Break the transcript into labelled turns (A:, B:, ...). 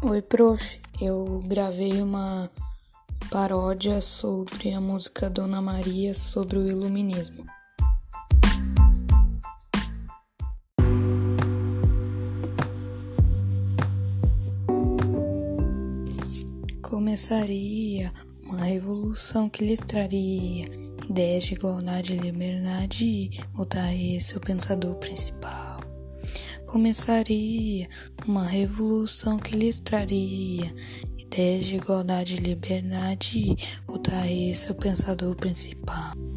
A: Oi, prof. Eu gravei uma paródia sobre a música Dona Maria sobre o iluminismo. Começaria uma revolução que lhes traria ideias de igualdade e liberdade, esse o pensador principal começaria uma revolução que lhes traria ideias de igualdade e liberdade, o Thaís, seu pensador principal.